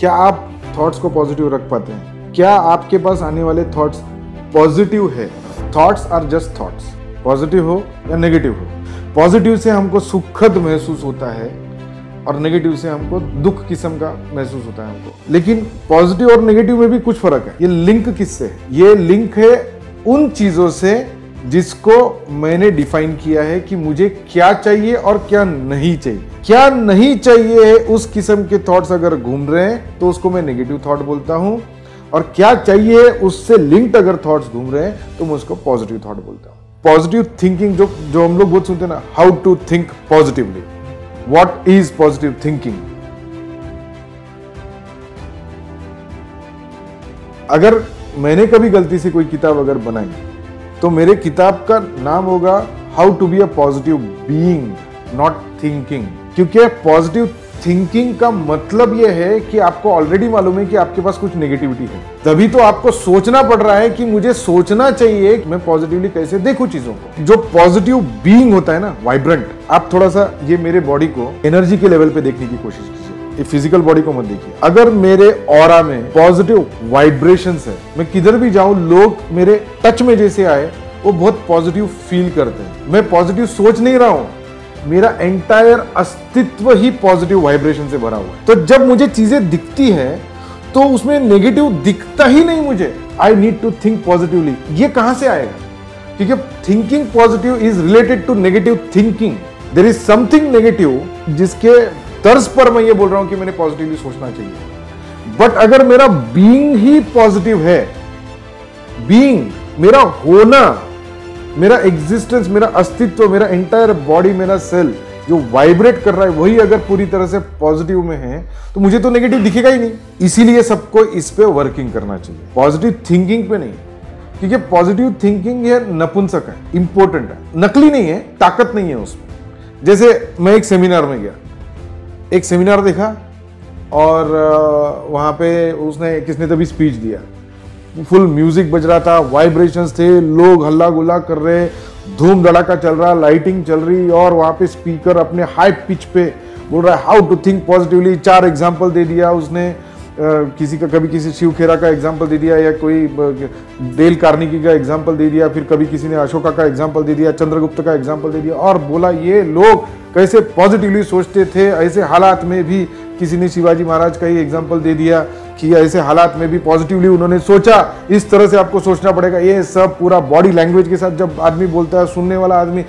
क्या आप थॉट्स को पॉजिटिव रख पाते हैं? क्या आपके पास आने वाले थॉट्स पॉजिटिव है? Thoughts are just thoughts positive हो या नेगेटिव हो? पॉजिटिव से हमको सुखद महसूस होता है और नेगेटिव से हमको दुख किस्म का महसूस होता है हमको। लेकिन पॉजिटिव और नेगेटिव में भी कुछ फ़र्क है। ये लिंक किससे है? ये लिंक है उन चीज़ों से जिसको मैंने डिफाइन किया है कि मुझे क्या चाहिए और क्या नहीं चाहिए। क्या नहीं चाहिए उस किस्म के थॉट्स अगर घूम रहे हैं तो उसको मैं नेगेटिव थॉट बोलता हूँ। और क्या चाहिए उससे लिंक्ड अगर थॉट्स घूम रहे हैं तो मैं उसको पॉजिटिव थॉट बोलता हूँ। पॉजिटिव थिंकिंग जो जो हम लोग बहुत सुनते हैं ना how to think positively what is positive thinking अगर मैंने कभी गलती से कोई किताब अगर बनाई तो मेरे किताब का नाम होगा how to be a positive being not thinking क्योंकि पॉजिटिव थिंकिंग का मतलब यह है कि आपको ऑलरेडी मालूम है कि आपके पास कुछ नेगेटिविटी है। तभी तो आपको सोचना पड़ रहा है कि मुझे सोचना चाहिए मैं पॉजिटिवली कैसे देखूँ चीज़ों को। जो पॉजिटिव बीइंग होता है ना वाइब्रेंट आप थोड़ा सा ये मेरे बॉडी को एनर्जी के लेवल पे देखने की कोशिश कीजिए। ये फ़िज़िकल बॉडी को मत देखिए। अगर मेरे और में पॉजिटिव वाइब्रेशन है, मैं किधर भी जाऊँ, लोग मेरे टच में जैसे आए, वो बहुत पॉजिटिव फील करते हैं। मैं पॉजिटिव सोच नहीं रहा हूँ मेरा एंटायर अस्तित्व ही पॉजिटिव वाइब्रेशन से भरा हुआ है। तो जब मुझे चीज़ें दिखती है तो उसमें नेगेटिव दिखता ही नहीं मुझे। I need to think positively ये कहाँ से आएगा? क्योंकि thinking positive is related to negative thinking there is something negative जिसके तर्ज पर मैं ये बोल रहा हूँ कि मैंने पॉजिटिवली सोचना चाहिए। बट अगर मेरा बीइंग ही पॉजिटिव है बीइंग मेरा होना मेरा एग्जिस्टेंस मेरा अस्तित्व, मेरा एंटायर बॉडी मेरा सेल जो वाइब्रेट कर रहा है, वही अगर पूरी तरह से पॉजिटिव में है तो मुझे तो नेगेटिव दिखेगा ही नहीं। इसीलिए सबको इस पे वर्किंग करना चाहिए। पॉजिटिव थिंकिंग पे नहीं। क्योंकि पॉजिटिव थिंकिंग ये नपुंसक है इंपॉर्टेंट है। नकली नहीं है, ताकत नहीं है उसमें। जैसे मैं एक सेमिनार में गया। एक सेमिनार देखा और वहाँ पे उसने, किसने तभी स्पीच दिया। फुल म्यूज़िक बज रहा था वाइब्रेशंस थे, लोग हल्ला गुल्ला कर रहे धूम धड़ाका चल रहा लाइटिंग चल रही और वहाँ पे स्पीकर अपने हाई पिच पे बोल रहा है हाउ टू थिंक पॉजिटिवली चार एग्ज़ाम्पल दे दिया उसने। किसी का, कभी किसी शिव खेरा का एग्ज़ाम्पल दे दिया या कोई डेल कार्निकी का एग्ज़ाम्पल दे दिया, फिर कभी किसी ने अशोका का एग्ज़ाम्पल दे दिया, चंद्रगुप्त का एग्ज़ाम्पल दे दिया और बोला, ये लोग कैसे पॉजिटिवली सोचते थे? ऐसे हालात में भी किसी ने शिवाजी महाराज का ही एग्ज़ाम्पल दे दिया। कि ऐसे हालात में भी पॉजिटिवली उन्होंने सोचा। इस तरह से आपको सोचना पड़ेगा। ये सब पूरा बॉडी लैंग्वेज के साथ जब आदमी बोलता है, सुनने वाला आदमी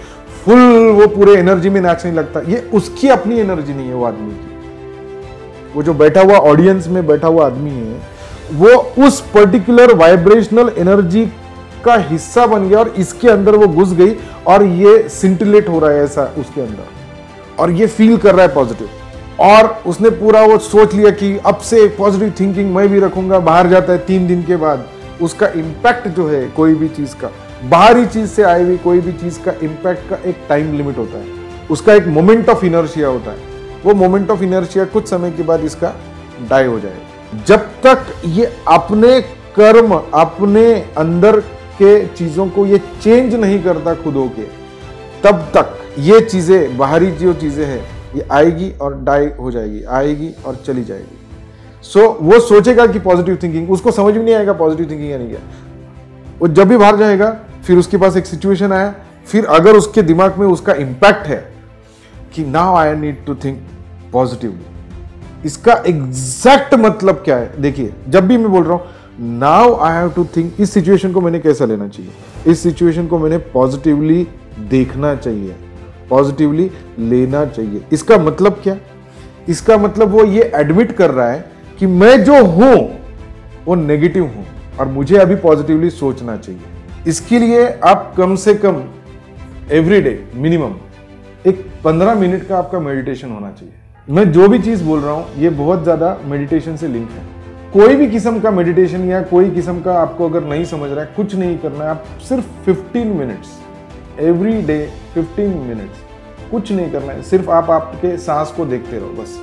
फुल वो पूरे एनर्जी में नाचने लगता ये उसकी अपनी एनर्जी नहीं है वो आदमी की। वो जो बैठा हुआ ऑडियंस में बैठा हुआ आदमी है, वो उस पर्टिकुलर वाइब्रेशनल एनर्जी का हिस्सा बन गया और इसके अंदर वो घुस गई और ये सिंटिलेट हो रहा है ऐसा उसके अंदर। और ये फील कर रहा है पॉजिटिव और उसने पूरा वो सोच लिया कि अब से पॉजिटिव थिंकिंग मैं भी रखूँगा, बाहर जाता है तीन दिन के बाद। उसका इम्पैक्ट जो है कोई भी चीज़ का, बाहरी चीज़ से आई हुई कोई भी चीज़ का इम्पैक्ट का एक टाइम लिमिट होता है। उसका एक मोमेंट ऑफ़ इनर्शिया होता है। वो मोमेंट ऑफ़ इनर्शिया कुछ समय के बाद इसका डाई हो जाएगा जब तक ये अपने कर्म, अपने अंदर के चीज़ों को ये चेंज नहीं करता खुद होके, तब तक ये चीज़ें, बाहरी जो चीज़ें हैं ये आएगी और डाई हो जाएगी आएगी और चली जाएगी। सो so, वो सोचेगा कि पॉजिटिव थिंकिंग उसको समझ में नहीं आएगा पॉजिटिव थिंकिंग या नहीं क्या। वो जब भी बाहर जाएगा फिर उसके पास एक सिचुएशन आया फिर अगर उसके दिमाग में उसका इम्पैक्ट है कि now I need to think positively इसका एग्जैक्ट मतलब क्या है? देखिए जब भी मैं बोल रहा हूँ now I have to think इस सिचुएशन को मैंने कैसा लेना चाहिए? इस सिचुएशन को मैंने पॉजिटिवली देखना चाहिए। पॉजिटिवली लेना चाहिए। इसका मतलब क्या? इसका मतलब वो ये एडमिट कर रहा है कि मैं जो हूँ, वो नेगेटिव हूँ और मुझे अभी पॉजिटिवली सोचना चाहिए। इसके लिए आप कम से कम एवरी डे मिनिमम एक पंद्रह मिनट का आपका मेडिटेशन होना चाहिए। मैं जो भी चीज़ बोल रहा हूँ, ये बहुत ज़्यादा मेडिटेशन से लिंक है। कोई भी किस्म का मेडिटेशन या कोई किस्म का आपको अगर नहीं समझ रहा है, कुछ नहीं करना है, आप सिर्फ़ 15 मिनट्स एवरी डे 15 मिनट्स कुछ नहीं करना है, सिर्फ़ आप आपके सांस को देखते रहो, बस।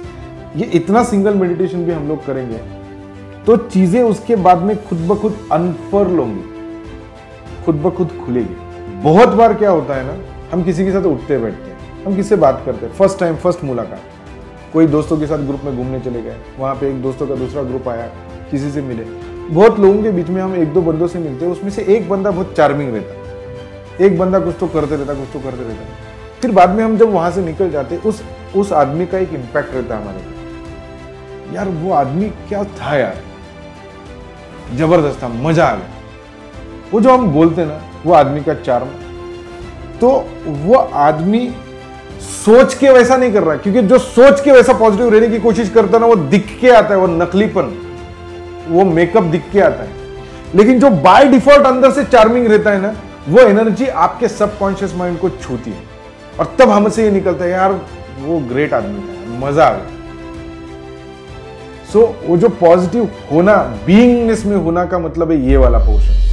ये इतना सिंगल मेडिटेशन भी हम लोग करेंगे तो चीज़ें उसके बाद में खुद ब खुद अनफर होंगी, खुद ब खुद खुलेगी। बहुत बार क्या होता है ना, हम किसी के साथ उठते बैठते हैं, हम किससे बात करते हैं? फ़र्स्ट टाइम फ़र्स्ट मुलाकात। कोई दोस्तों के साथ ग्रुप में घूमने चले गए, वहाँ पे एक दोस्तों का दूसरा ग्रुप आया, किसी से मिले। बहुत लोगों के बीच में हम एक दो बंदों से मिलते हैं, उसमें से एक बंदा बहुत चार्मिंग रहता एक बंदा कुछ तो करते रहता, कुछ तो करते रहता। फिर बाद में हम जब वहाँ से निकल जाते, उस उस आदमी का एक इम्पैक्ट रहता हमारे पे यार, वो आदमी क्या था यार? ज़बरदस्त था, मज़ा आ गया। वो जो हम बोलते ना, वो आदमी का चार्म तो वो आदमी सोच के वैसा नहीं कर रहा, क्योंकि जो सोच के वैसा पॉजिटिव रहने की कोशिश करता ना, वो दिख के आता है, वो नकलीपन। वो मेकअप दिख के आता है। लेकिन जो बाय डिफ़ॉल्ट अंदर से चार्मिंग रहता है ना वो एनर्जी आपके सबकॉन्शियस माइंड को छूती है। और तब हमसे ये निकलता है यार वो ग्रेट आदमी था मज़ा आ गया। सो so, वो जो पॉजिटिव होना बीइंगनेस में होना का मतलब है ये वाला पोर्शन